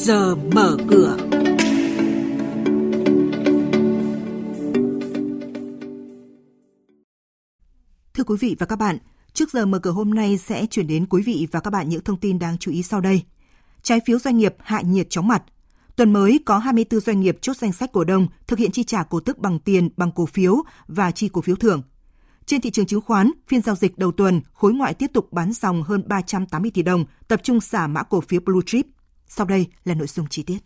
giờ mở cửa. Thưa quý vị và các bạn, trước giờ mở cửa hôm nay sẽ chuyển đến quý vị và các bạn những thông tin đáng chú ý sau đây. Trái phiếu doanh nghiệp hạ nhiệt chóng mặt. Tuần mới có 24 doanh nghiệp chốt danh sách cổ đông thực hiện chi trả cổ tức bằng tiền, bằng cổ phiếu và chi cổ phiếu thưởng. Trên thị trường chứng khoán, phiên giao dịch đầu tuần, khối ngoại tiếp tục bán dòng hơn 380 tỷ đồng, tập trung xả mã cổ phiếu Blue Chip. Sau đây là nội dung chi tiết.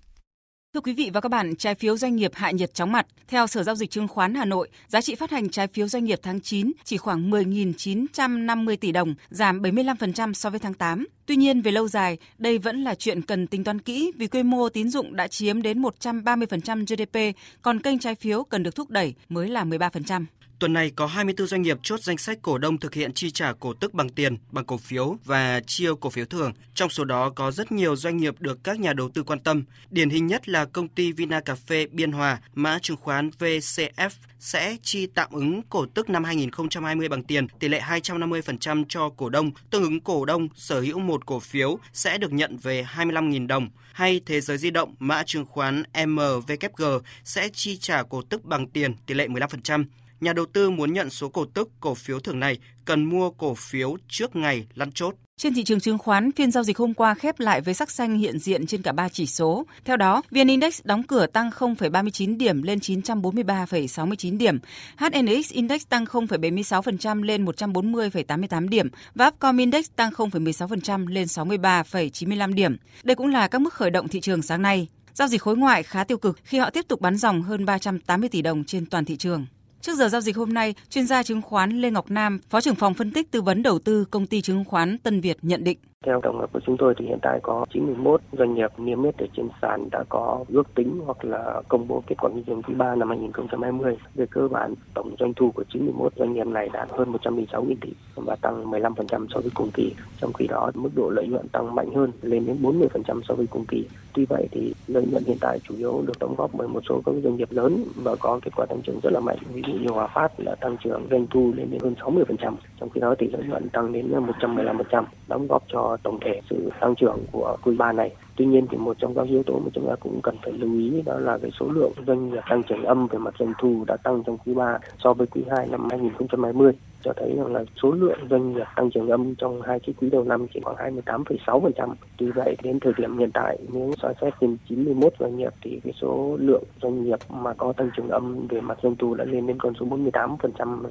Thưa quý vị và các bạn, trái phiếu doanh nghiệp hạ nhiệt chóng mặt. Theo Sở Giao dịch Chứng khoán Hà Nội, giá trị phát hành trái phiếu doanh nghiệp tháng 9 chỉ khoảng 10.950 tỷ đồng, giảm 75% so với tháng 8. Tuy nhiên, về lâu dài, đây vẫn là chuyện cần tính toán kỹ vì quy mô tín dụng đã chiếm đến 130% GDP, còn kênh trái phiếu cần được thúc đẩy mới là 13%. Tuần này có 24 doanh nghiệp chốt danh sách cổ đông thực hiện chi trả cổ tức bằng tiền, bằng cổ phiếu và chia cổ phiếu thưởng. Trong số đó có rất nhiều doanh nghiệp được các nhà đầu tư quan tâm. Điển hình nhất là công ty Vina Cà phê Biên Hòa, mã chứng khoán VCF sẽ chi tạm ứng cổ tức năm 2020 bằng tiền, tỷ lệ 250% cho cổ đông, tương ứng cổ đông sở hữu một cổ phiếu sẽ được nhận về 25.000 đồng. Hay Thế giới di động, mã chứng khoán MVKG sẽ chi trả cổ tức bằng tiền, tỷ lệ 15% nhà đầu tư muốn nhận số cổ tức cổ phiếu thưởng này cần mua cổ phiếu trước ngày lăn chốt. Trên thị trường chứng khoán, phiên giao dịch hôm qua khép lại với sắc xanh hiện diện trên cả ba chỉ số. Theo đó, VN Index đóng cửa tăng 0,39 điểm lên 943,69 điểm, HNX Index tăng 0,76% lên 140,88 điểm và Upcom Index tăng 0,16% lên 63,95 điểm. Đây cũng là các mức khởi động thị trường sáng nay. Giao dịch khối ngoại khá tiêu cực khi họ tiếp tục bán dòng hơn 380 tỷ đồng trên toàn thị trường. Trước giờ giao dịch hôm nay, chuyên gia chứng khoán Lê Ngọc Nam, Phó trưởng phòng phân tích tư vấn đầu tư công ty chứng khoán Tân Việt nhận định. Theo tổng hợp của chúng tôi thì hiện tại có 91 doanh nghiệp niêm yết ở trên sàn đã có ước tính hoặc là công bố kết quả kinh doanh quý 3 năm 2020. Về cơ bản, tổng doanh thu của 91 doanh nghiệp này đạt hơn 116.000 tỷ và tăng 15% so với cùng kỳ. Trong khi đó, mức độ lợi nhuận tăng mạnh hơn lên đến 40% so với cùng kỳ. Tuy vậy thì lợi nhuận hiện tại chủ yếu được đóng góp bởi một số các doanh nghiệp lớn và có kết quả tăng trưởng rất là mạnh. Ví dụ như Hòa Phát là tăng trưởng doanh thu lên đến hơn 60%, trong khi đó thì lợi nhuận tăng đến 115%, đóng góp cho tổng thể sự tăng trưởng của quý ba này. Tuy nhiên thì một trong các yếu tố mà chúng ta cũng cần phải lưu ý đó là cái số lượng doanh nghiệp tăng trưởng âm về mặt doanh thu đã tăng trong quý 3 so với quý 2 năm 2020 cho thấy rằng là số lượng doanh nghiệp tăng trưởng âm trong hai cái quý đầu năm chỉ khoảng 28,6%. Tuy vậy đến thời điểm hiện tại nếu so xét trên 91 doanh nghiệp thì cái số lượng doanh nghiệp mà có tăng trưởng âm về mặt doanh thu đã lên đến con số 48%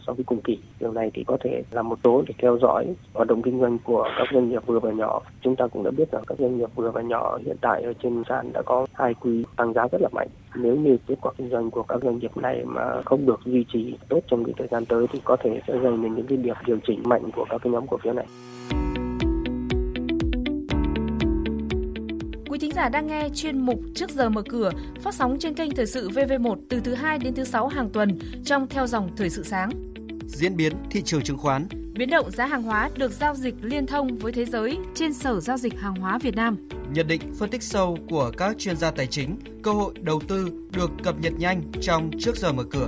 so với cùng kỳ. Điều này thì có thể là một số để theo dõi hoạt động kinh doanh của các doanh nghiệp vừa và nhỏ. Chúng ta cũng đã biết rằng các doanh nghiệp vừa và nhỏ hiện tại ở trên sàn đã có hai quý tăng giá rất là mạnh. Nếu như kết quả kinh doanh của các doanh nghiệp này mà không được duy trì tốt trong cái thời gian tới thì có thể sẽ gây nên những cái điểm điều chỉnh mạnh của các cái nhóm cổ phiếu này. Quý thính giả đang nghe chuyên mục Trước giờ mở cửa phát sóng trên kênh Thời sự VV1 từ thứ 2 đến thứ 6 hàng tuần trong theo dòng Thời sự sáng. Diễn biến thị trường chứng khoán Biến động giá hàng hóa được giao dịch liên thông với thế giới trên Sở Giao dịch Hàng hóa Việt Nam. Nhận định phân tích sâu của các chuyên gia tài chính, cơ hội đầu tư được cập nhật nhanh trong Trước giờ mở cửa.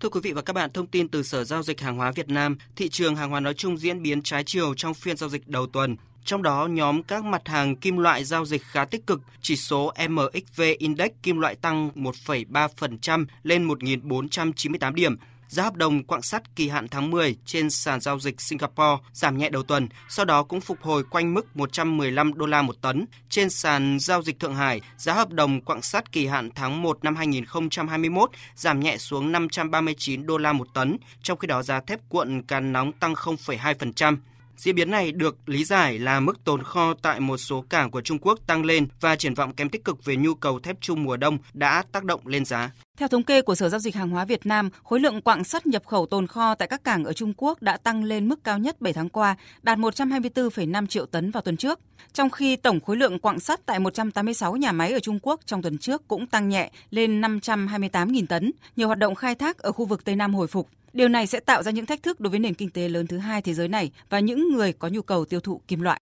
Thưa quý vị và các bạn, thông tin từ Sở Giao dịch Hàng hóa Việt Nam, thị trường hàng hóa nói chung diễn biến trái chiều trong phiên giao dịch đầu tuần. Trong đó, nhóm các mặt hàng kim loại giao dịch khá tích cực, chỉ số MXV Index kim loại tăng 1,3% lên 1.498 điểm, Giá hợp đồng quặng sắt kỳ hạn tháng 10 trên sàn giao dịch Singapore giảm nhẹ đầu tuần, sau đó cũng phục hồi quanh mức 115 đô la một tấn. Trên sàn giao dịch Thượng Hải, giá hợp đồng quặng sắt kỳ hạn tháng 1 năm 2021 giảm nhẹ xuống 539 đô la một tấn, trong khi đó giá thép cuộn cán nóng tăng 0,2%. Diễn biến này được lý giải là mức tồn kho tại một số cảng của Trung Quốc tăng lên và triển vọng kém tích cực về nhu cầu thép chung mùa đông đã tác động lên giá. Theo thống kê của Sở Giao dịch Hàng hóa Việt Nam, khối lượng quặng sắt nhập khẩu tồn kho tại các cảng ở Trung Quốc đã tăng lên mức cao nhất 7 tháng qua, đạt 124,5 triệu tấn vào tuần trước. Trong khi tổng khối lượng quặng sắt tại 186 nhà máy ở Trung Quốc trong tuần trước cũng tăng nhẹ lên 528.000 tấn, nhiều hoạt động khai thác ở khu vực Tây Nam hồi phục. Điều này sẽ tạo ra những thách thức đối với nền kinh tế lớn thứ hai thế giới này và những người có nhu cầu tiêu thụ kim loại.